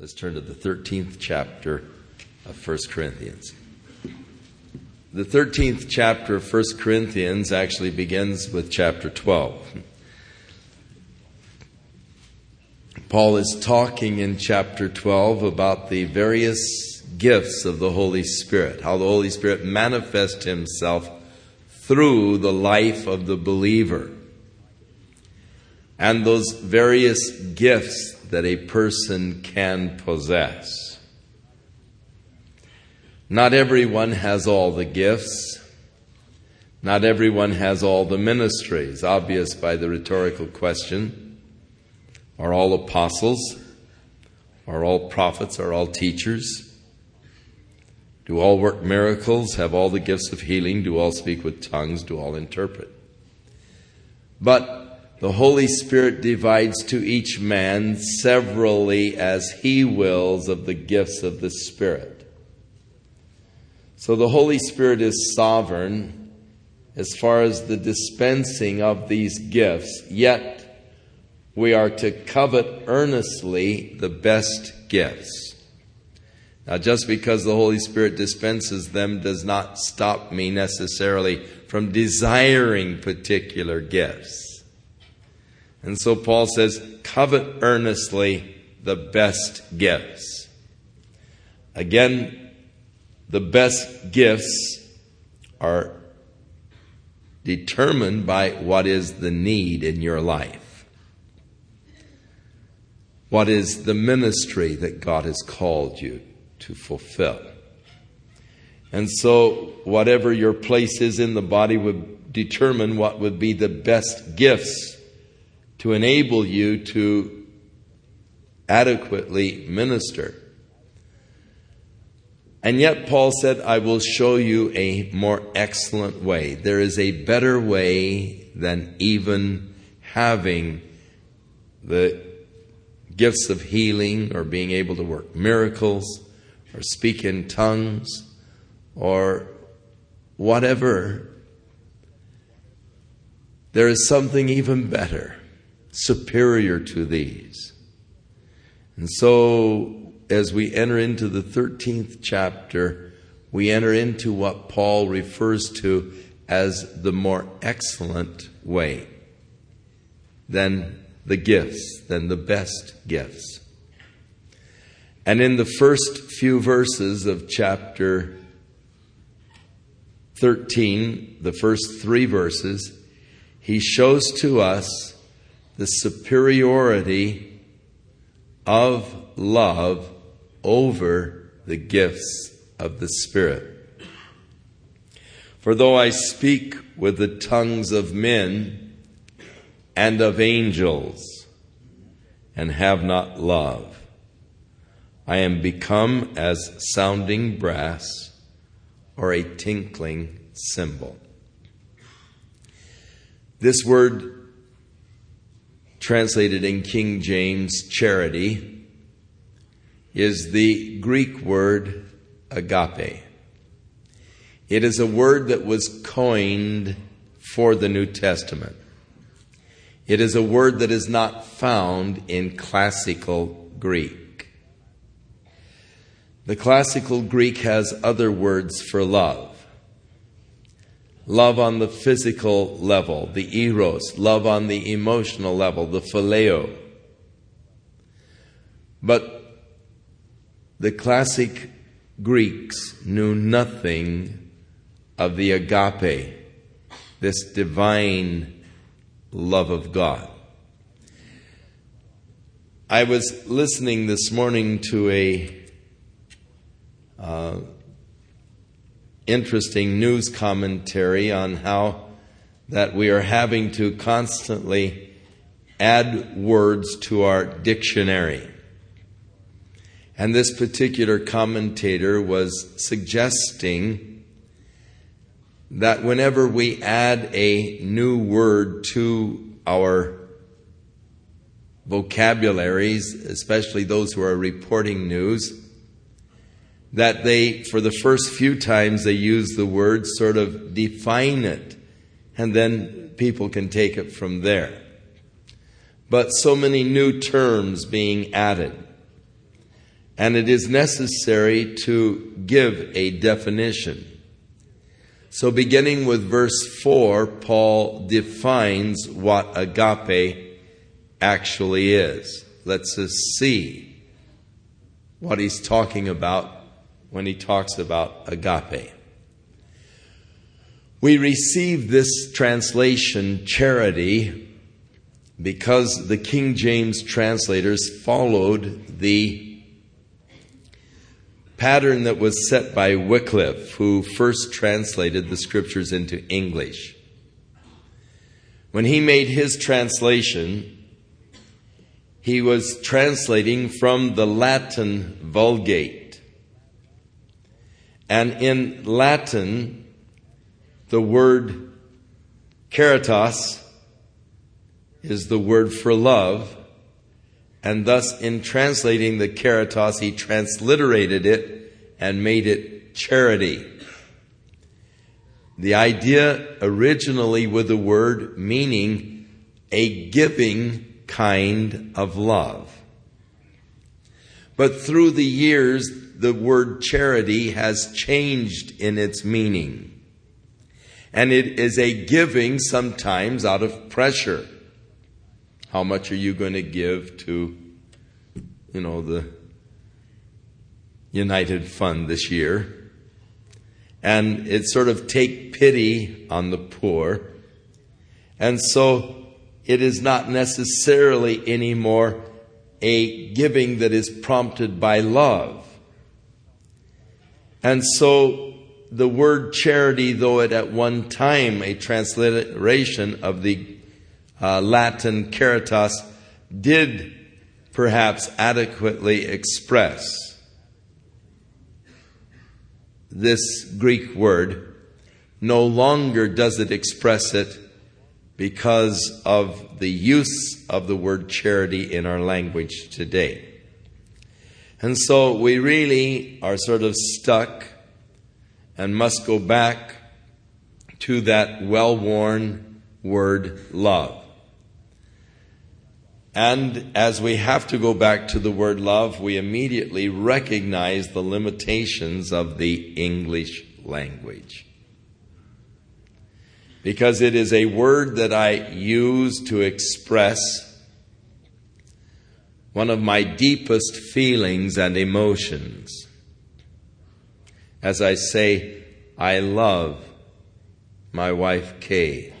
Let's turn to the 13th chapter of 1 Corinthians. The 13th chapter of 1 Corinthians actually begins with chapter 12. Paul is talking in chapter 12 about the various gifts of the Holy Spirit, how the Holy Spirit manifests himself through the life of the believer, and those various gifts that a person can possess. Not everyone has all the gifts. Not everyone has all the ministries, obvious by the rhetorical question. Are all apostles? Are all prophets? Are all teachers? Do all work miracles? Have all the gifts of healing? Do all speak with tongues? Do all interpret? But the Holy Spirit divides to each man severally as he wills of the gifts of the Spirit. So the Holy Spirit is sovereign as far as the dispensing of these gifts, yet we are to covet earnestly the best gifts. Now, just because the Holy Spirit dispenses them does not stop me necessarily from desiring particular gifts. And so Paul says, covet earnestly the best gifts. Again, the best gifts are determined by what is the need in your life. What is the ministry that God has called you to fulfill? And so, whatever your place is in the body would determine what would be the best gifts to enable you to adequately minister. And yet, Paul said, I will show you a more excellent way. There is a better way than even having the gifts of healing or being able to work miracles or speak in tongues or whatever. There is something even better superior to these. And so, as we enter into the 13th chapter, we enter into what Paul refers to as the more excellent way than the gifts, than the best gifts. And in the first few verses of chapter 13, the first three verses, he shows to us the superiority of love over the gifts of the Spirit. For though I speak with the tongues of men and of angels and have not love, I am become as sounding brass or a tinkling cymbal. This word translated in King James charity, is the Greek word agape. It is a word that was coined for the New Testament. It is a word that is not found in classical Greek. The classical Greek has other words for love love on the physical level, the eros, love on the emotional level, the phileo. But the classic Greeks knew nothing of the agape, this divine love of God. I was listening this morning to a uh, interesting news commentary on how that we are having to constantly add words to our dictionary. And this particular commentator was suggesting that whenever we add a new word to our vocabularies, especially those who are reporting news, that they, for the first few times they use the word, sort of define it, and then people can take it from there. But so many new terms being added. And it is necessary to give a definition. So, beginning with verse 4, Paul defines what agape actually is. Let's just see what he's talking about when he talks about agape. We receive this translation, charity, because the King James translators followed the pattern that was set by Wycliffe, who first translated the scriptures into English. When he made his translation, he was translating from the Latin Vulgate. And in Latin, the word caritas is the word for love, and thus, in translating the caritas, he transliterated it and made it charity. The idea originally with the word meaning a giving kind of love. But through the years, the word charity has changed in its meaning. And it is a giving sometimes out of pressure. How much are you going to give to, you know, the United Fund this year? And it's sort of take pity on the poor. And so it is not necessarily anymore a giving that is prompted by love. And so the word charity, though it at one time a transliteration of the uh, Latin caritas did perhaps adequately express this Greek word, no longer does it express it because of the use of the word charity in our language today. And so we really are sort of stuck and must go back to that well worn word love. And as we have to go back to the word love, we immediately recognize the limitations of the English language. Because it is a word that I use to express one of my deepest feelings and emotions. As I say, I love my wife Kay.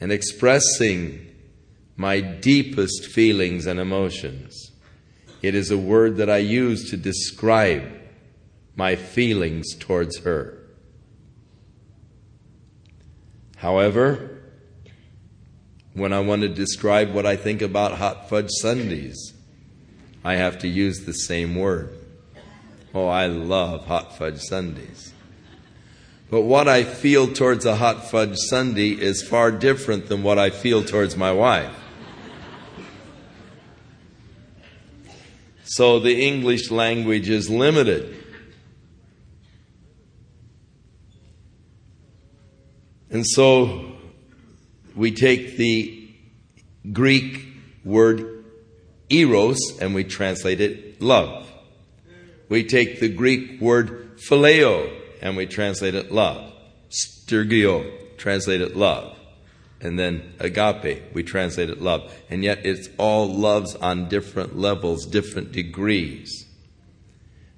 And expressing my deepest feelings and emotions. It is a word that I use to describe my feelings towards her. However, when I want to describe what I think about hot fudge sundaes, I have to use the same word. Oh, I love hot fudge sundaes. But what I feel towards a hot fudge sundae is far different than what I feel towards my wife. So the English language is limited. And so we take the Greek word eros and we translate it love. We take the Greek word phileo and we translate it love. Stergio, translate it love and then agape, we translate it love. And yet it's all loves on different levels, different degrees.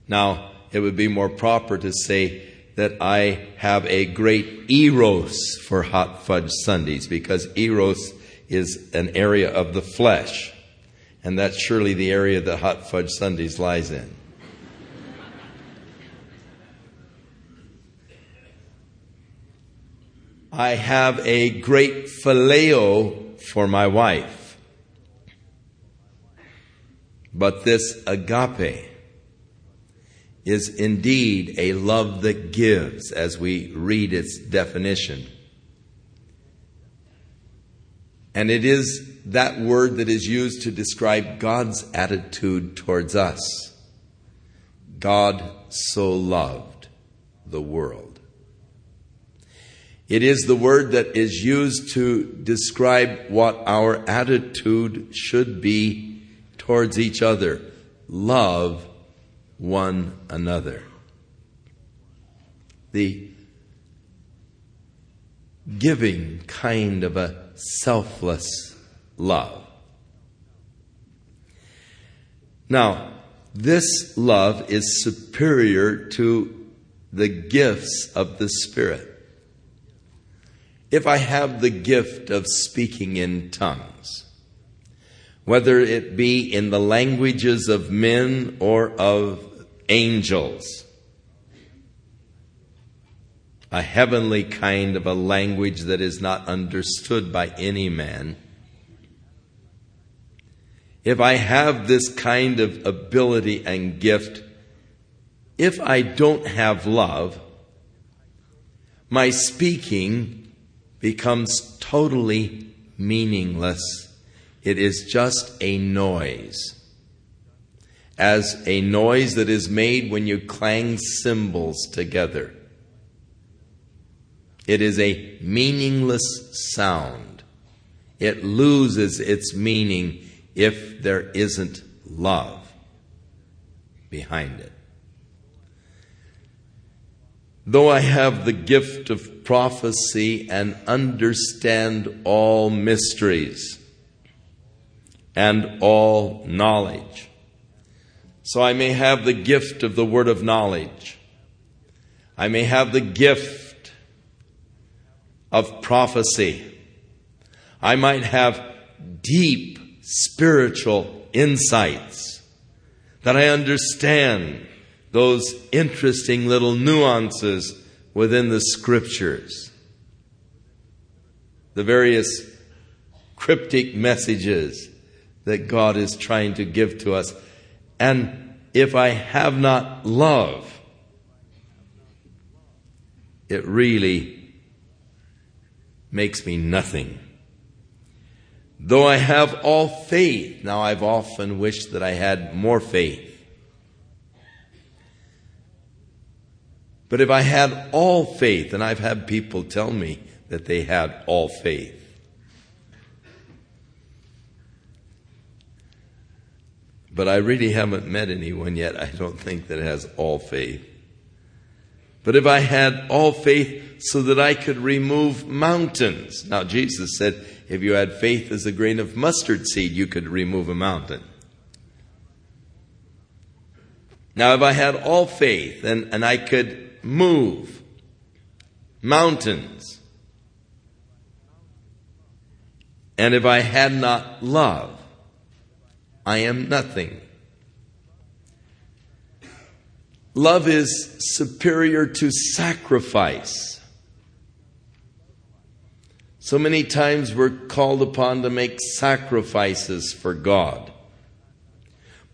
Now, it would be more proper to say that I have a great eros for hot fudge sundaes because eros is an area of the flesh. And that's surely the area that hot fudge sundaes lies in. I have a great phileo for my wife. But this agape is indeed a love that gives as we read its definition. And it is that word that is used to describe God's attitude towards us. God so loved the world. It is the word that is used to describe what our attitude should be towards each other love one another. The giving kind of a selfless love. Now, this love is superior to the gifts of the Spirit. If I have the gift of speaking in tongues, whether it be in the languages of men or of angels, a heavenly kind of a language that is not understood by any man. If I have this kind of ability and gift, if I don't have love, my speaking becomes totally meaningless. It is just a noise. As a noise that is made when you clang cymbals together. It is a meaningless sound. It loses its meaning if there isn't love behind it. Though I have the gift of prophecy and understand all mysteries and all knowledge, so I may have the gift of the word of knowledge. I may have the gift of prophecy. I might have deep spiritual insights, that I understand those interesting little nuances within the scriptures, the various cryptic messages that God is trying to give to us. And if I have not love, it really makes me nothing. Though I have all faith, now I've often wished that I had more faith. But if I had all faith, and I've had people tell me that they had all faith, but I really haven't met anyone yet, I don't think, that has all faith. But if I had all faith so that I could remove mountains. Now, Jesus said, if you had faith as a grain of mustard seed, you could remove a mountain. Now, if I had all faith and, and I could move mountains, and if I had not love, I am nothing. Love is superior to sacrifice. So many times we're called upon to make sacrifices for God.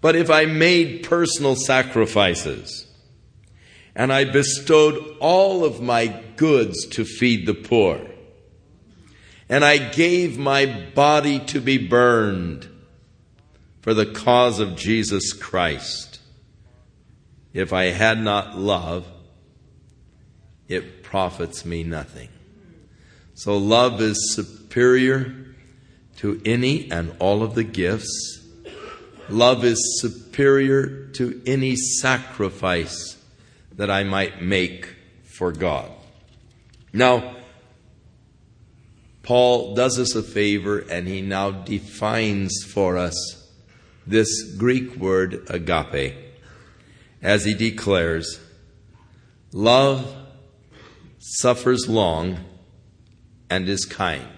But if I made personal sacrifices and I bestowed all of my goods to feed the poor, and I gave my body to be burned for the cause of Jesus Christ, if I had not love, it profits me nothing. So love is superior to any and all of the gifts. Love is superior to any sacrifice that I might make for God. Now, Paul does us a favor and he now defines for us this Greek word agape as he declares, Love suffers long and is kind.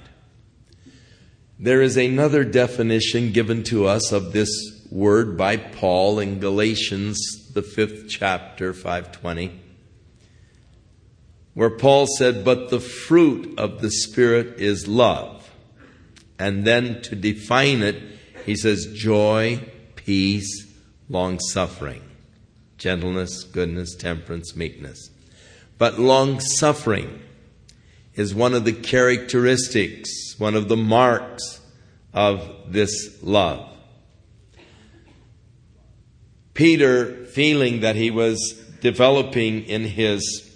There is another definition given to us of this word by Paul in Galatians, the fifth chapter, 520, where Paul said, But the fruit of the Spirit is love. And then to define it, he says, Joy, peace, long suffering gentleness, goodness, temperance, meekness. But long suffering is one of the characteristics, one of the marks of this love. Peter, feeling that he was developing in his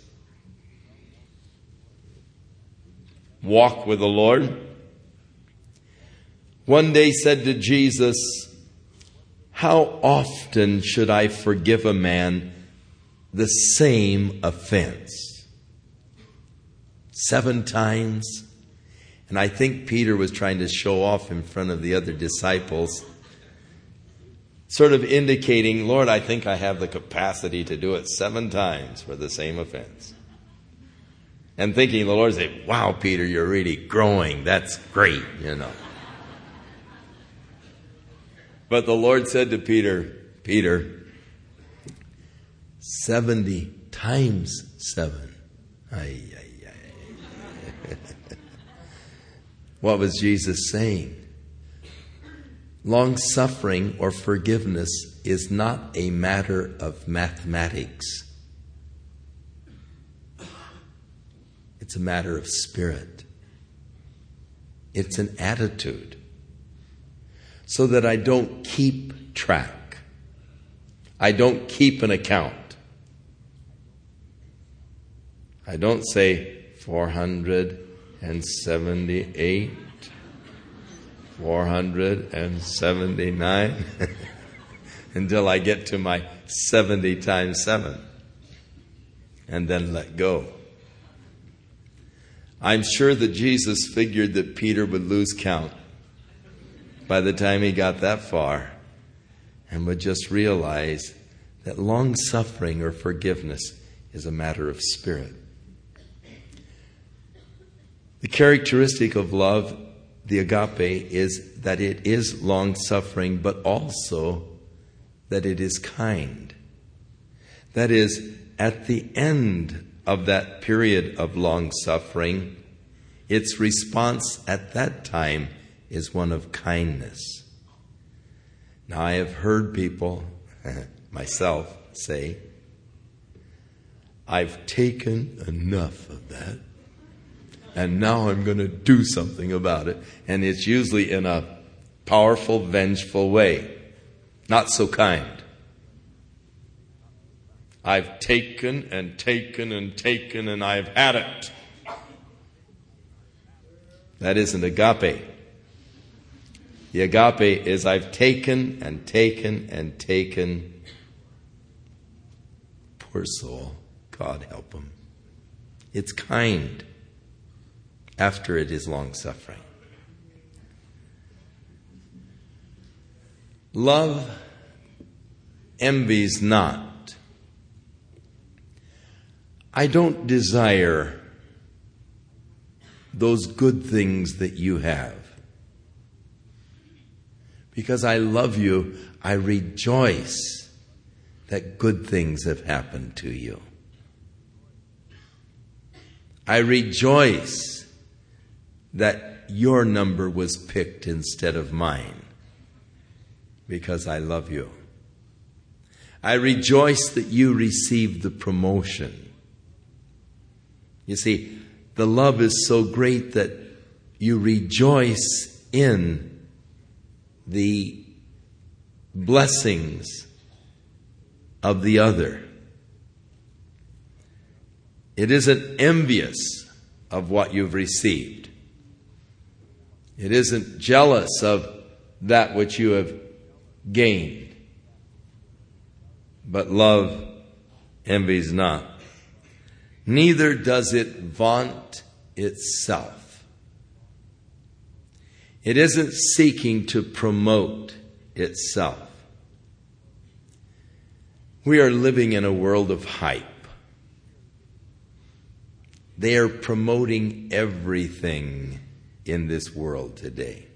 walk with the Lord, one day said to Jesus, How often should I forgive a man the same offense? Seven times? And I think Peter was trying to show off in front of the other disciples, sort of indicating, Lord, I think I have the capacity to do it seven times for the same offense. And thinking the Lord said, Wow, Peter, you're really growing. That's great, you know. But the Lord said to Peter, Peter, 70 times 7. Ay, ay, ay. what was Jesus saying? Long suffering or forgiveness is not a matter of mathematics, it's a matter of spirit, it's an attitude so that I don't keep track. I don't keep an account. I don't say 478, 479 until I get to my 70 times 7 and then let go. I'm sure that Jesus figured that Peter would lose count by the time he got that far and would just realize that long suffering or forgiveness is a matter of spirit. The characteristic of love, the agape, is that it is long suffering, but also that it is kind. That is, at the end of that period of long suffering, its response at that time is one of kindness. Now, I have heard people, myself, say, I've taken enough of that, and now I'm going to do something about it. And it's usually in a powerful, vengeful way, not so kind. I've taken and taken and taken, and I've had it. That isn't agape. The agape is I've taken and taken and taken. Poor soul. God help him. It's kind after it is long suffering. Love envies not. I don't desire those good things that you have. Because I love you, I rejoice that good things have happened to you. I rejoice that your number was picked instead of mine because I love you. I rejoice that you received the promotion. You see, the love is so great that you rejoice in the blessings of the other. It isn't envious of what you've received. It isn't jealous of that which you have gained. But love envies not. Neither does it vaunt itself. It isn't seeking to promote itself. We are living in a world of hype. They are promoting everything in this world today.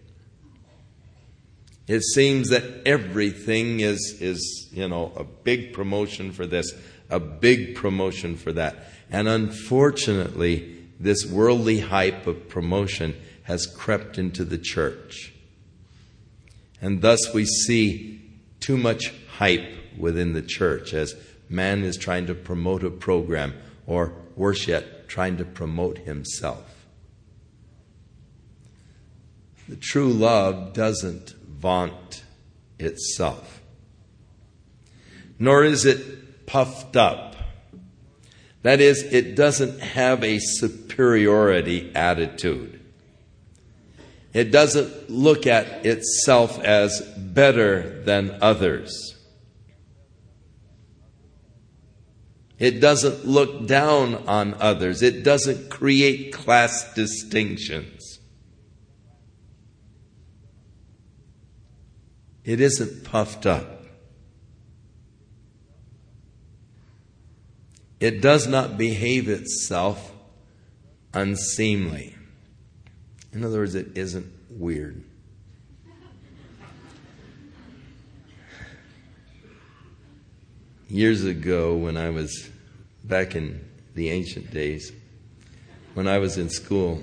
It seems that everything is, is, you know, a big promotion for this, a big promotion for that. And unfortunately, this worldly hype of promotion has crept into the church. And thus we see too much hype within the church as man is trying to promote a program, or worse yet, trying to promote himself. The true love doesn't vaunt itself, nor is it puffed up. That is, it doesn't have a superiority attitude. It doesn't look at itself as better than others. It doesn't look down on others. It doesn't create class distinctions. It isn't puffed up. It does not behave itself unseemly. In other words, it isn't weird. Years ago, when I was back in the ancient days, when I was in school,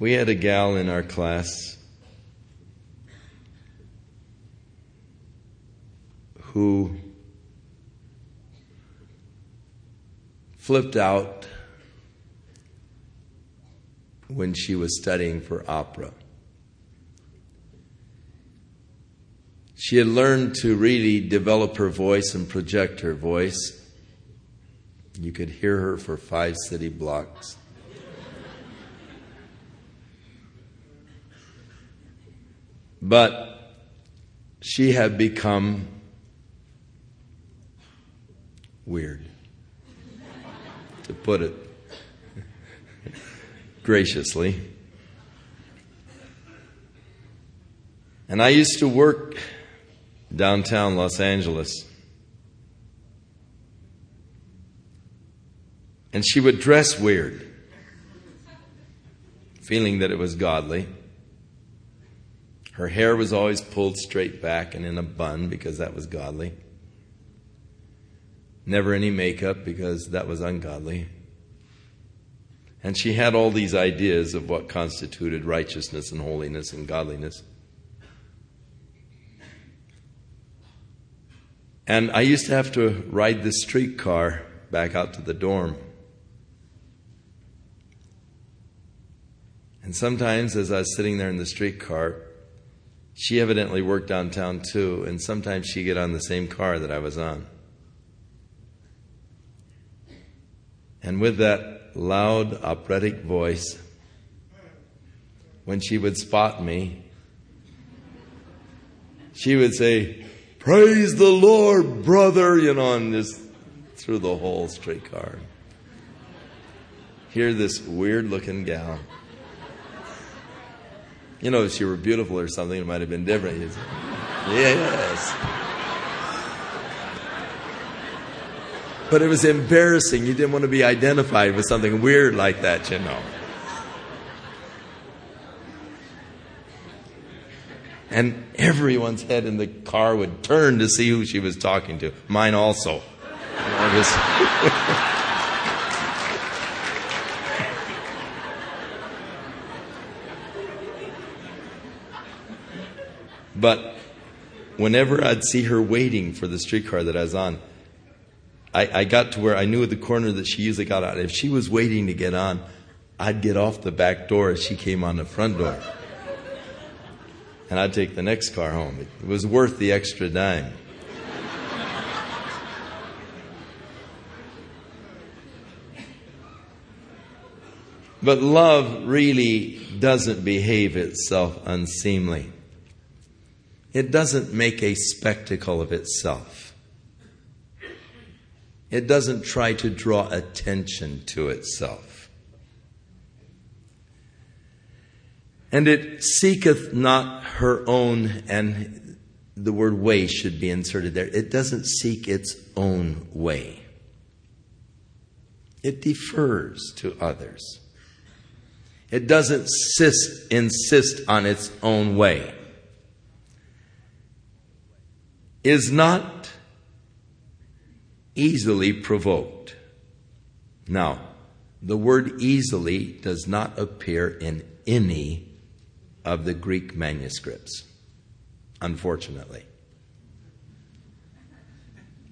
we had a gal in our class who flipped out when she was studying for opera. She had learned to really develop her voice and project her voice. You could hear her for five city blocks. But she had become weird to put it graciously. And I used to work downtown Los Angeles. And she would dress weird, feeling that it was godly. Her hair was always pulled straight back and in a bun because that was godly. Never any makeup because that was ungodly. And she had all these ideas of what constituted righteousness and holiness and godliness. And I used to have to ride the streetcar back out to the dorm. And sometimes, as I was sitting there in the streetcar, she evidently worked downtown too, and sometimes she'd get on the same car that I was on. And with that loud operatic voice, when she would spot me, she would say, Praise the Lord, brother, you know, and just through the whole streetcar. Hear this weird looking gal. You know, if she were beautiful or something, it might have been different. Yes. But it was embarrassing. You didn't want to be identified with something weird like that, you know. And everyone's head in the car would turn to see who she was talking to. Mine also. but whenever I'd see her waiting for the streetcar that I was on, I, I got to where I knew at the corner that she usually got on. If she was waiting to get on, I'd get off the back door as she came on the front door. And I'd take the next car home. It was worth the extra dime. But love really doesn't behave itself unseemly. It doesn't make a spectacle of itself. It doesn't try to draw attention to itself. And it seeketh not her own, and the word way should be inserted there. It doesn't seek its own way, it defers to others. It doesn't insist, insist on its own way. Is not easily provoked. Now, the word easily does not appear in any of the Greek manuscripts, unfortunately.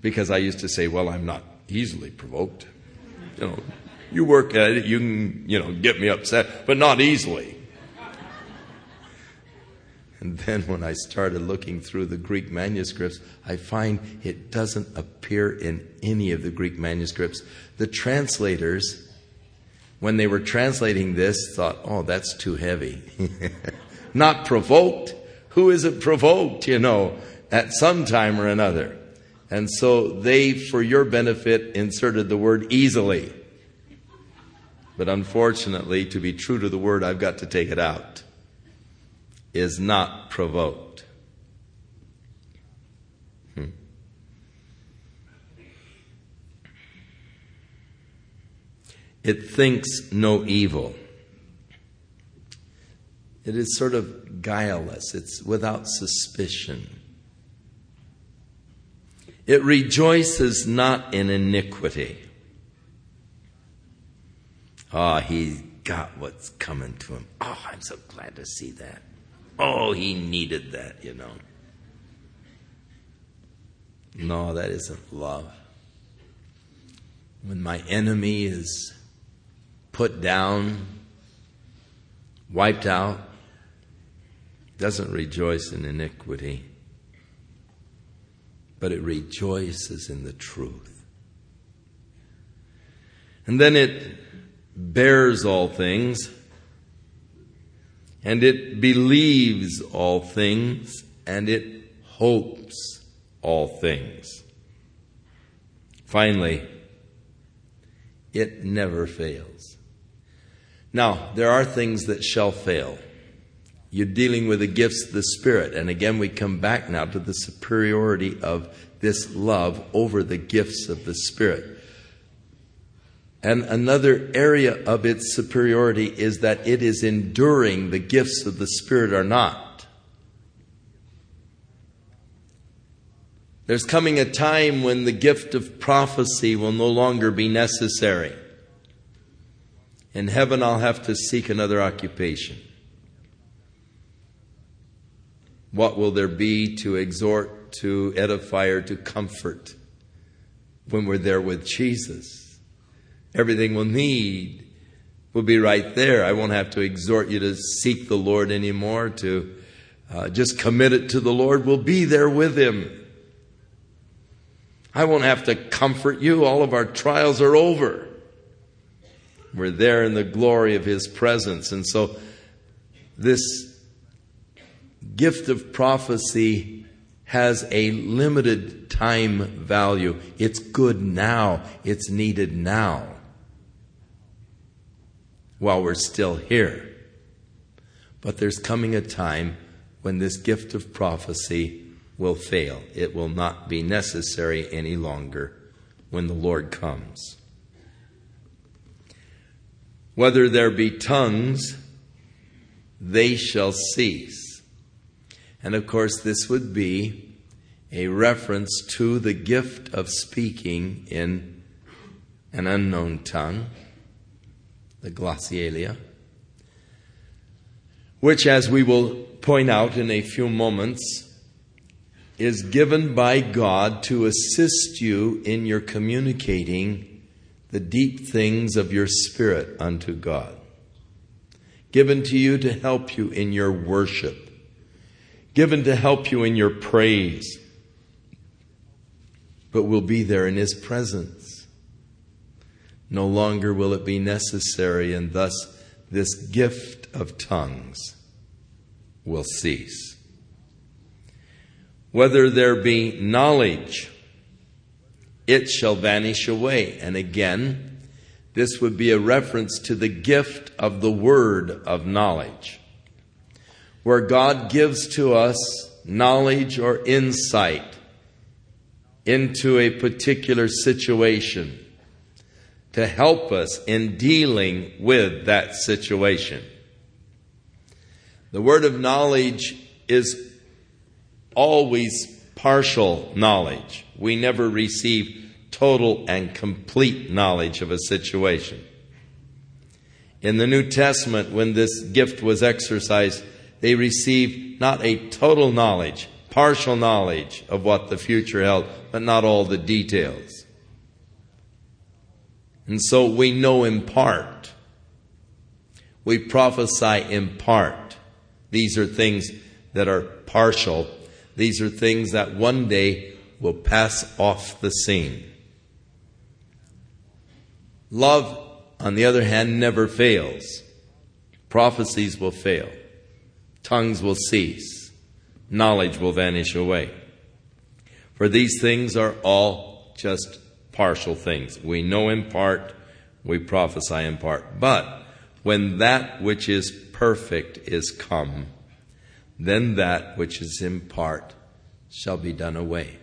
Because I used to say, well, I'm not easily provoked. You know, you work at it, you can, you know, get me upset, but not easily. And then when I started looking through the Greek manuscripts, I find it doesn't appear in any of the Greek manuscripts. The translators when they were translating this, thought, oh, that's too heavy. Not provoked. Who isn't provoked, you know, at some time or another? And so they, for your benefit, inserted the word easily. But unfortunately, to be true to the word, I've got to take it out. Is not provoked. Hmm. It thinks no evil. It is sort of guileless, it's without suspicion. It rejoices not in iniquity. Ah, oh, he got what's coming to him. Oh, I'm so glad to see that. Oh, he needed that, you know. No, that isn't love. When my enemy is put down, wiped out, doesn't rejoice in iniquity but it rejoices in the truth. And then it bears all things, and it believes all things, and it hopes all things. Finally, it never fails. Now, there are things that shall fail. You're dealing with the gifts of the Spirit. And again, we come back now to the superiority of this love over the gifts of the Spirit. And another area of its superiority is that it is enduring. The gifts of the Spirit are not. There's coming a time when the gift of prophecy will no longer be necessary. In heaven, I'll have to seek another occupation. What will there be to exhort, to edify, or to comfort when we're there with Jesus? Everything we'll need will be right there. I won't have to exhort you to seek the Lord anymore, to uh, just commit it to the Lord. We'll be there with Him. I won't have to comfort you. All of our trials are over. We're there in the glory of His presence. And so, this gift of prophecy has a limited time value. It's good now, it's needed now while we're still here. But there's coming a time when this gift of prophecy will fail. It will not be necessary any longer when the Lord comes. Whether there be tongues, they shall cease. And of course, this would be a reference to the gift of speaking in an unknown tongue, the glossolalia, which, as we will point out in a few moments, is given by God to assist you in your communicating the deep things of your spirit unto God. Given to you to help you in your worship given to help you in your praise, but will be there in His presence. No longer will it be necessary, and thus this gift of tongues will cease. Whether there be knowledge, it shall vanish away. And again, this would be a reference to the gift of the word of knowledge where God gives to us knowledge or insight into a particular situation to help us in dealing with that situation. The word of knowledge is always partial knowledge. We never receive total and complete knowledge of a situation. In the New Testament, when this gift was exercised, they received not a total knowledge, partial knowledge of what the future held, but not all the details. And so we know in part. We prophesy in part. These are things that are partial. These are things that one day will pass off the scene. Love on the other hand, never fails. Prophecies will fail, tongues will cease, knowledge will vanish away. For these things are all just partial things. We know in part, we prophesy in part. But when that which is perfect is come, then that which is in part shall be done away.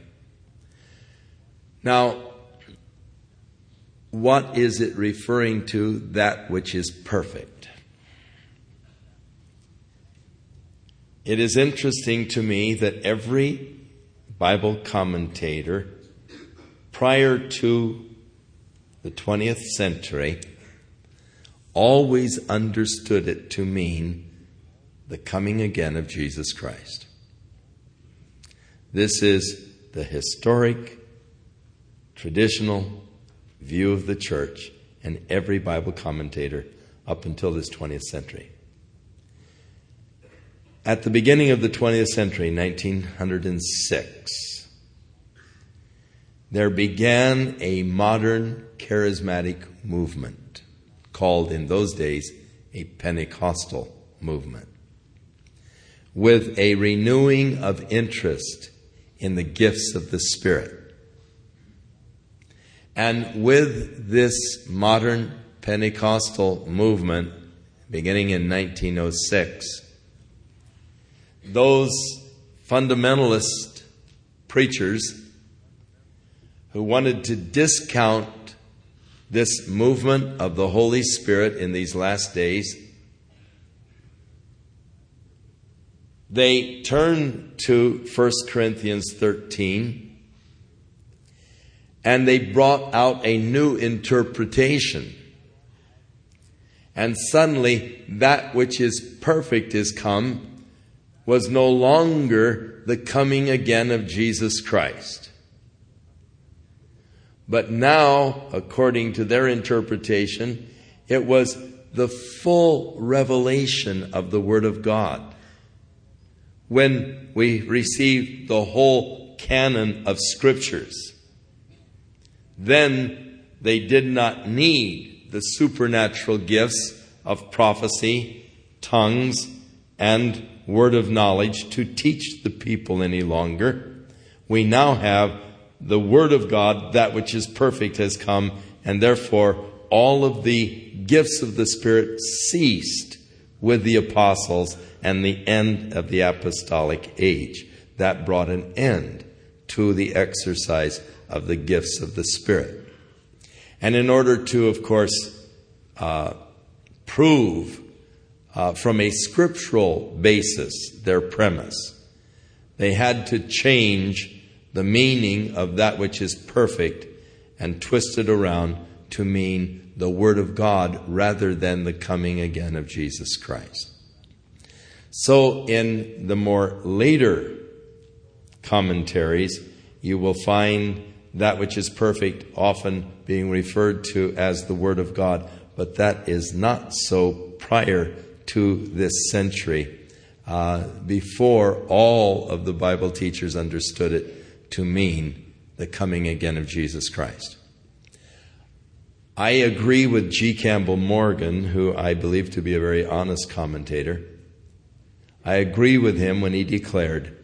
Now, what is it referring to? That which is perfect. It is interesting to me that every Bible commentator prior to the 20th century always understood it to mean the coming again of Jesus Christ. This is the historic, traditional view of the church and every Bible commentator up until this 20th century. At the beginning of the 20th century, 1906, there began a modern charismatic movement called in those days a Pentecostal movement with a renewing of interest in the gifts of the Spirit. And with this modern Pentecostal movement, beginning in 1906, those fundamentalist preachers who wanted to discount this movement of the Holy Spirit in these last days, they turn to 1 Corinthians 13 and they brought out a new interpretation. And suddenly, that which is perfect is come was no longer the coming again of Jesus Christ. But now, according to their interpretation, it was the full revelation of the Word of God. When we receive the whole canon of Scriptures, then they did not need the supernatural gifts of prophecy, tongues, and word of knowledge to teach the people any longer. We now have the Word of God, that which is perfect, has come, and therefore all of the gifts of the Spirit ceased with the apostles and the end of the apostolic age. That brought an end to the exercise of the gifts of the Spirit. And in order to, of course, uh, prove uh, from a scriptural basis their premise, they had to change the meaning of that which is perfect and twist it around to mean the Word of God rather than the coming again of Jesus Christ. So, in the more later commentaries, you will find that which is perfect often being referred to as the Word of God, but that is not so prior to this century. Uh, before all of the Bible teachers understood it to mean the coming again of Jesus Christ. I agree with G. Campbell Morgan, who I believe to be a very honest commentator. I agree with him when he declared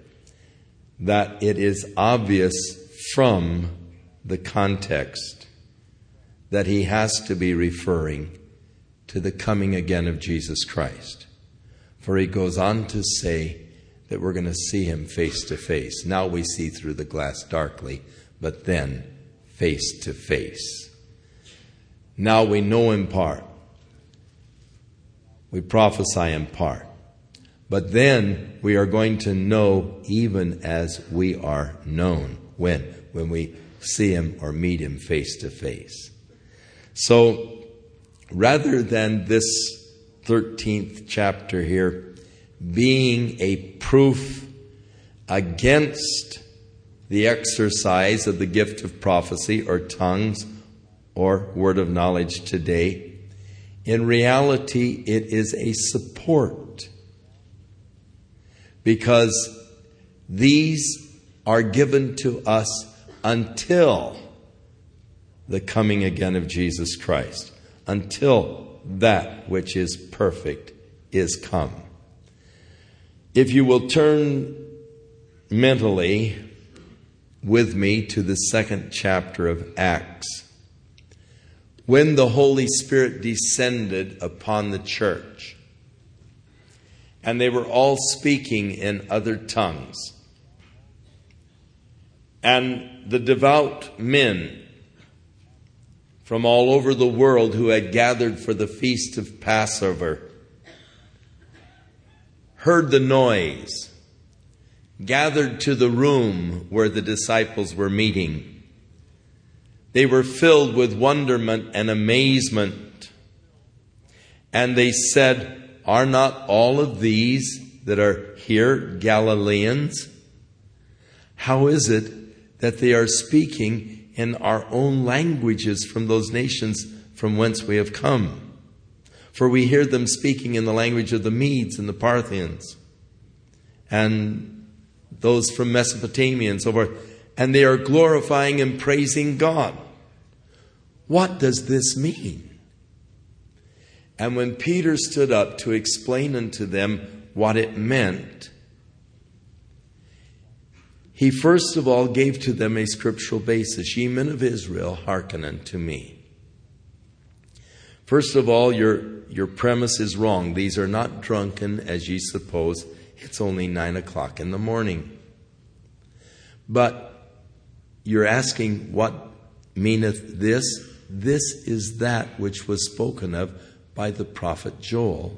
that it is obvious from the context that he has to be referring to the coming again of Jesus Christ. For he goes on to say, that we're going to see him face to face. Now we see through the glass darkly, but then face to face. Now we know in part. We prophesy in part. But then we are going to know even as we are known. When? When we see him or meet him face to face. So rather than this 13th chapter here being a proof against the exercise of the gift of prophecy or tongues or word of knowledge today. In reality, it is a support because these are given to us until the coming again of Jesus Christ. until that which is perfect is come. If you will turn mentally with me to the second chapter of Acts, when the Holy Spirit descended upon the church, and they were all speaking in other tongues. And the devout men from all over the world who had gathered for the feast of Passover heard the noise, gathered to the room where the disciples were meeting. They were filled with wonderment and amazement. And they said, are not all of these that are here Galileans? How is it that they are speaking in our own languages from those nations from whence we have come? For we hear them speaking in the language of the Medes and the Parthians and those from Mesopotamia and so forth, and they are glorifying and praising God. What does this mean? And when Peter stood up to explain unto them what it meant, he first of all gave to them a scriptural basis Ye men of Israel, hearken unto me. First of all, your, your premise is wrong. These are not drunken as ye suppose. It's only nine o'clock in the morning. But you're asking, What meaneth this? This is that which was spoken of by the prophet Joel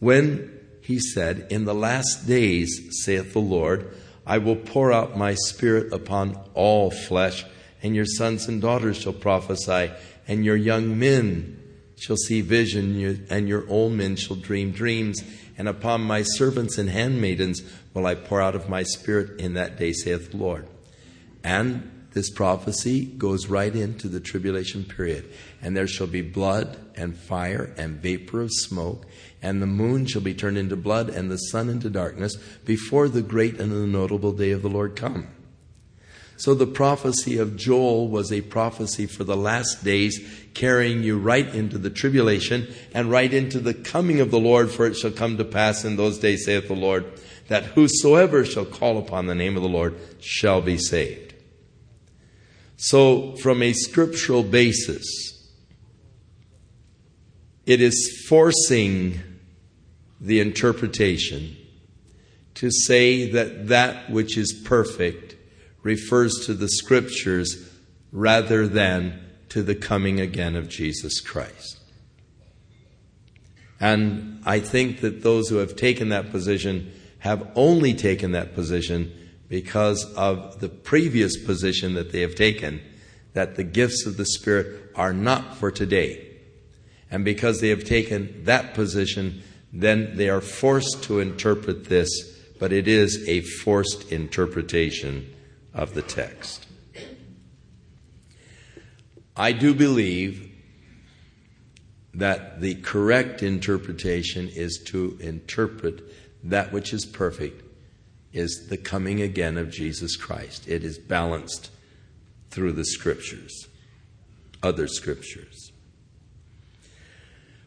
when he said, In the last days, saith the Lord, I will pour out my spirit upon all flesh, and your sons and daughters shall prophesy, and your young men shall see vision, and your old men shall dream dreams. And upon my servants and handmaidens will I pour out of my spirit in that day, saith the Lord. And this prophecy goes right into the tribulation period. And there shall be blood and fire and vapor of smoke, and the moon shall be turned into blood and the sun into darkness before the great and the notable day of the Lord come. So the prophecy of Joel was a prophecy for the last days, carrying you right into the tribulation and right into the coming of the Lord, for it shall come to pass in those days, saith the Lord, that whosoever shall call upon the name of the Lord shall be saved. So, from a scriptural basis, it is forcing the interpretation to say that that which is perfect refers to the scriptures rather than to the coming again of Jesus Christ. And I think that those who have taken that position have only taken that position because of the previous position that they have taken that the gifts of the Spirit are not for today. And because they have taken that position, then they are forced to interpret this, but it is a forced interpretation of the text. I do believe that the correct interpretation is to interpret that which is perfect is the coming again of Jesus Christ. It is balanced through the scriptures, other scriptures.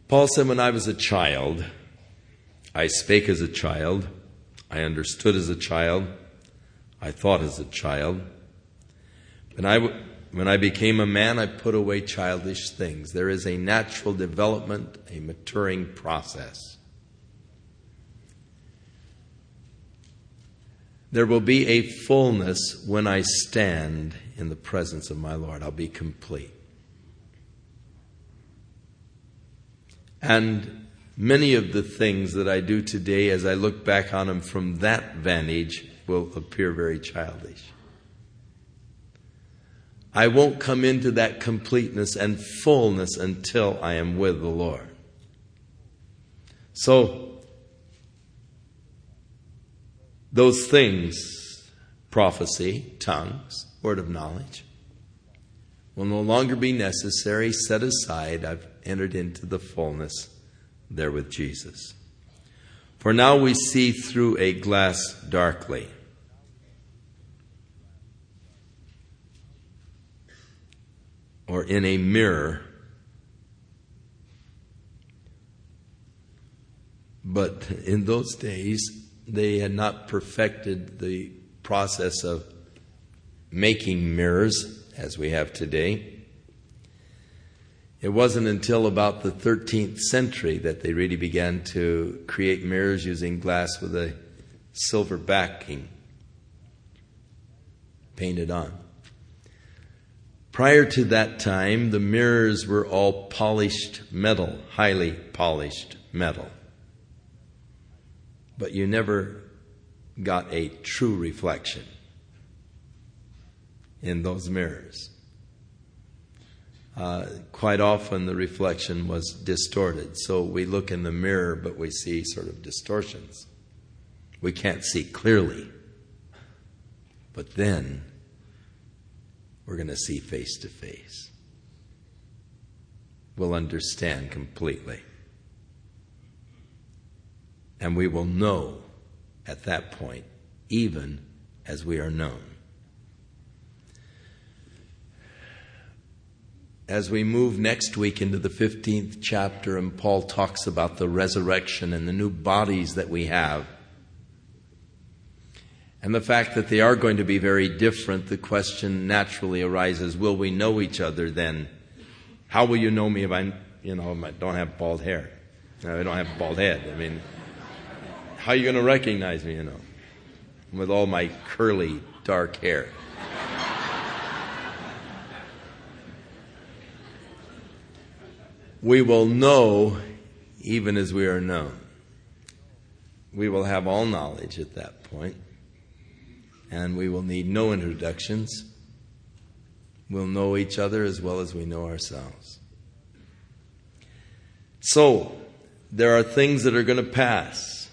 Paul said, When I was a child, I spake as a child, I understood as a child, I thought as a child. When I, when I became a man, I put away childish things. There is a natural development, a maturing process. There will be a fullness when I stand in the presence of my Lord. I'll be complete. And many of the things that I do today, as I look back on them from that vantage, will appear very childish. I won't come into that completeness and fullness until I am with the Lord. So, those things prophecy, tongues, word of knowledge will no longer be necessary, set aside. I've entered into the fullness there with Jesus. For now we see through a glass darkly. or in a mirror. But in those days, they had not perfected the process of making mirrors as we have today. It wasn't until about the 13th century that they really began to create mirrors using glass with a silver backing painted on. Prior to that time, the mirrors were all polished metal, highly polished metal. But you never got a true reflection in those mirrors. Uh, quite often the reflection was distorted. So we look in the mirror, but we see sort of distortions. We can't see clearly. But then we're going to see face to face. We'll understand completely. And we will know at that point, even as we are known. As we move next week into the 15th chapter, and Paul talks about the resurrection and the new bodies that we have, and the fact that they are going to be very different, the question naturally arises will we know each other then? How will you know me if I, you know, I don't have bald hair? I don't have a bald head. I mean, how are you going to recognize me, you know, with all my curly, dark hair? we will know even as we are known. We will have all knowledge at that point and we will need no introductions. We'll know each other as well as we know ourselves. So, there are things that are going to pass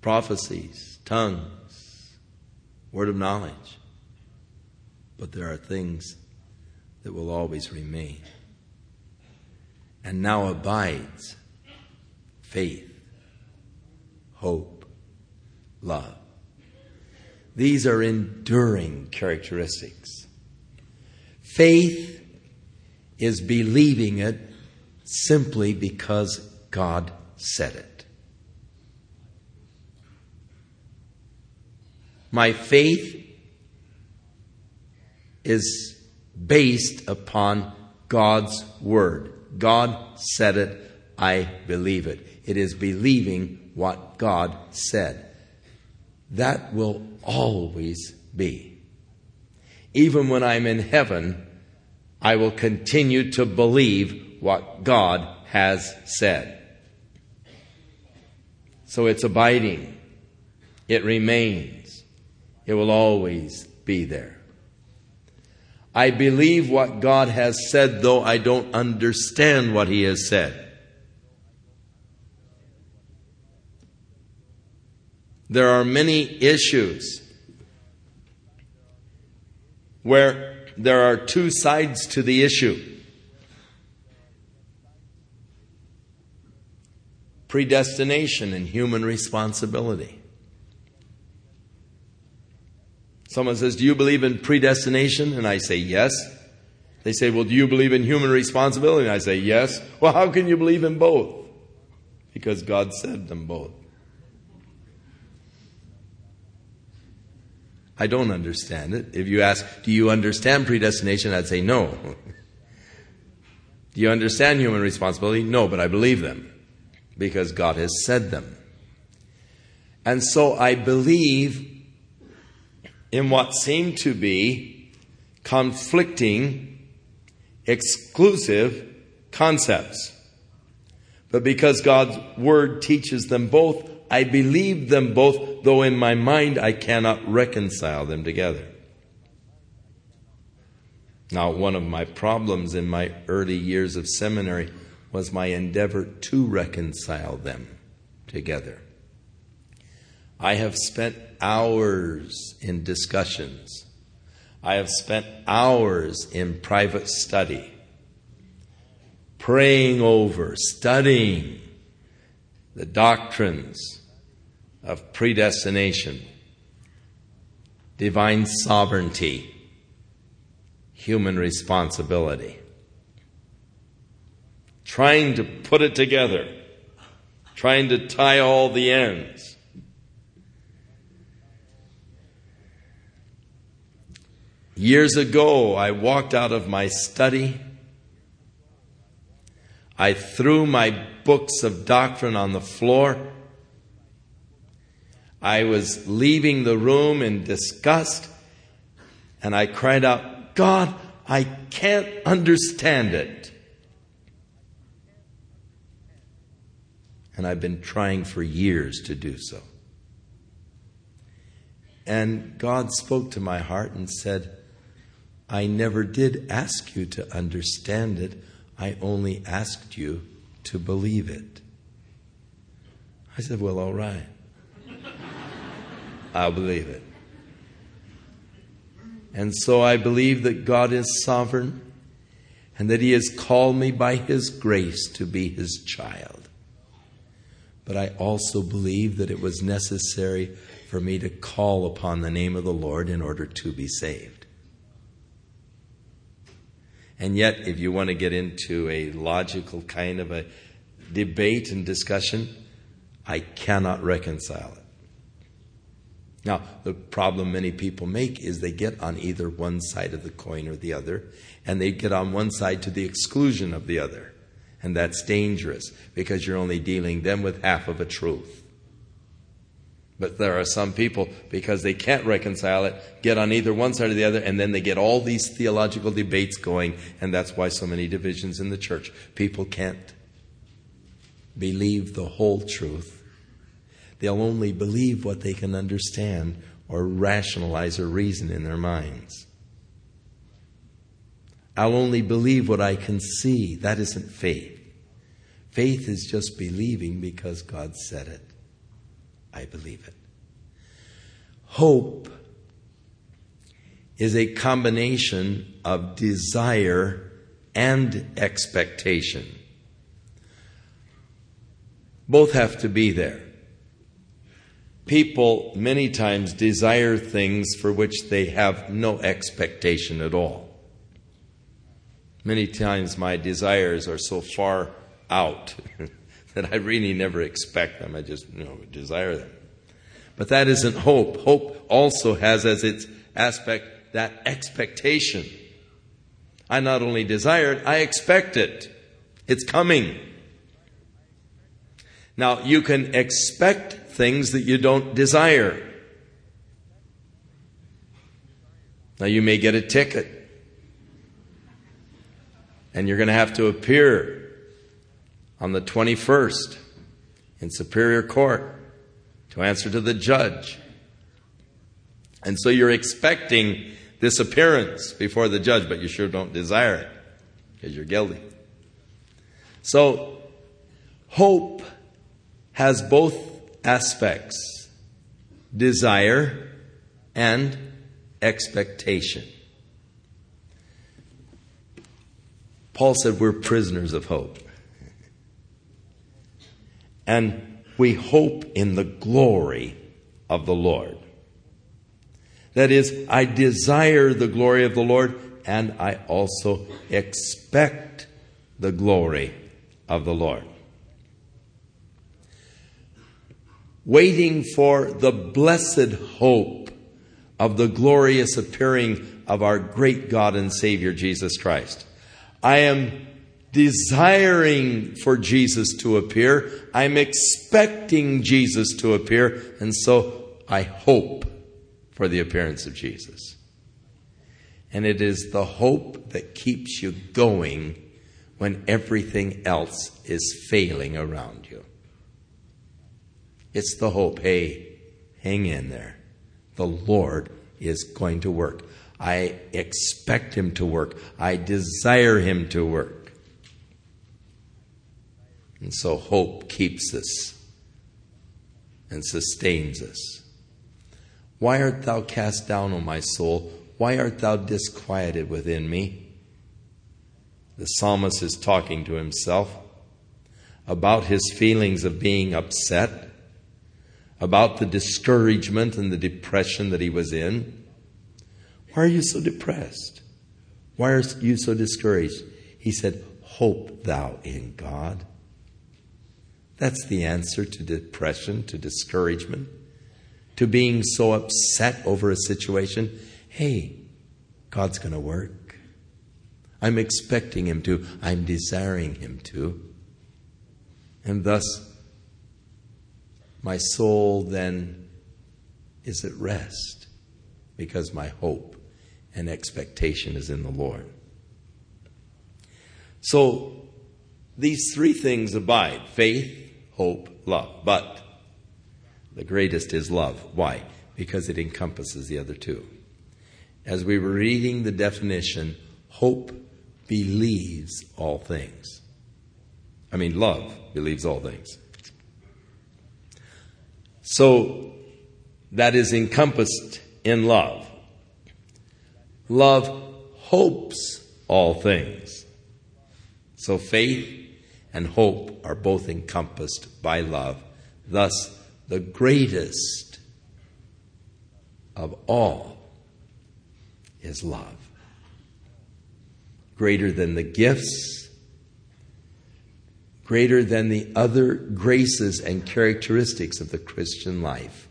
prophecies, tongues, word of knowledge. But there are things that will always remain. And now abides faith, hope, love. These are enduring characteristics. Faith is believing it simply because God said it. My faith is based upon God's word. God said it, I believe it. It is believing what God said that will always be. Even when I'm in heaven, I will continue to believe what God has said. So it's abiding. It remains. It will always be there. I believe what God has said, though I don't understand what He has said. There are many issues where there are two sides to the issue. Predestination and human responsibility. Someone says, Do you believe in predestination? And I say, Yes. They say, Well, do you believe in human responsibility? And I say, Yes. Well, how can you believe in both? Because God said them both. I don't understand it. If you ask, do you understand predestination? I'd say no. do you understand human responsibility? No, but I believe them because God has said them. And so I believe in what seem to be conflicting, exclusive concepts. But because God's Word teaches them both, I believe them both, though in my mind I cannot reconcile them together. Now, one of my problems in my early years of seminary was my endeavor to reconcile them together. I have spent hours in discussions. I have spent hours in private study, praying over, studying the doctrines of predestination, divine sovereignty, human responsibility. trying to put it together, trying to tie all the ends. Years ago, I walked out of my study. I threw my books of doctrine on the floor. I was leaving the room in disgust, and I cried out, God, I can't understand it. And I've been trying for years to do so. And God spoke to my heart and said, I never did ask you to understand it. I only asked you to believe it. I said, Well, all right. I'll believe it. And so I believe that God is sovereign and that He has called me by His grace to be His child. But I also believe that it was necessary for me to call upon the name of the Lord in order to be saved. And yet, if you want to get into a logical kind of a debate and discussion, I cannot reconcile it. Now, the problem many people make is they get on either one side of the coin or the other, and they get on one side to the exclusion of the other. And that's dangerous because you're only dealing them with half of a truth. But there are some people, because they can't reconcile it, get on either one side or the other, and then they get all these theological debates going, and that's why so many divisions in the church. People can't believe the whole truth They'll only believe what they can understand or rationalize or reason in their minds. I'll only believe what I can see. That isn't faith. Faith is just believing because God said it. I believe it. Hope is a combination of desire and expectation. Both have to be there people many times desire things for which they have no expectation at all. Many times my desires are so far out that I really never expect them. I just you know, desire them. But that isn't hope. Hope also has as its aspect that expectation. I not only desire it, I expect it. It's coming. Now, you can expect things that you don't desire. Now, you may get a ticket, and you're going to have to appear on the 21st in Superior Court to answer to the judge. And so you're expecting this appearance before the judge, but you sure don't desire it because you're guilty. So, hope has both aspects desire and expectation. Paul said we're prisoners of hope. And we hope in the glory of the Lord. That is, I desire the glory of the Lord and I also expect the glory of the Lord. Waiting for the blessed hope of the glorious appearing of our great God and Savior Jesus Christ. I am desiring for Jesus to appear. I'm expecting Jesus to appear. And so I hope for the appearance of Jesus. And it is the hope that keeps you going when everything else is failing around you. It's the hope. Hey, hang in there. The Lord is going to work. I expect Him to work. I desire Him to work. And so hope keeps us and sustains us. Why art thou cast down, O my soul? Why art thou disquieted within me? The psalmist is talking to himself about his feelings of being upset about the discouragement and the depression that he was in. Why are you so depressed? Why are you so discouraged? He said, Hope thou in God. That's the answer to depression, to discouragement, to being so upset over a situation. Hey, God's going to work. I'm expecting Him to. I'm desiring Him to. And thus, my soul then is at rest because my hope and expectation is in the Lord. So, these three things abide faith, hope, love. But the greatest is love. Why? Because it encompasses the other two. As we were reading the definition, hope believes all things. I mean, love believes all things. So, that is encompassed in love. Love hopes all things. So, faith and hope are both encompassed by love. Thus, the greatest of all is love. Greater than the gifts, greater than the other graces and characteristics of the Christian life.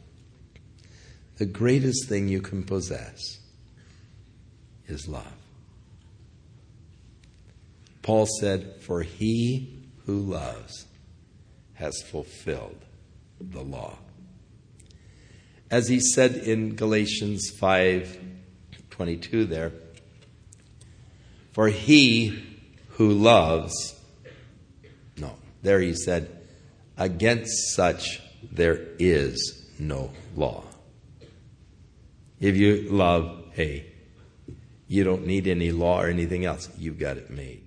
The greatest thing you can possess is love. Paul said, For he who loves has fulfilled the law. As he said in Galatians 5:22 there, for he who loves there he said, against such there is no law. If you love, hey, you don't need any law or anything else. You've got it made.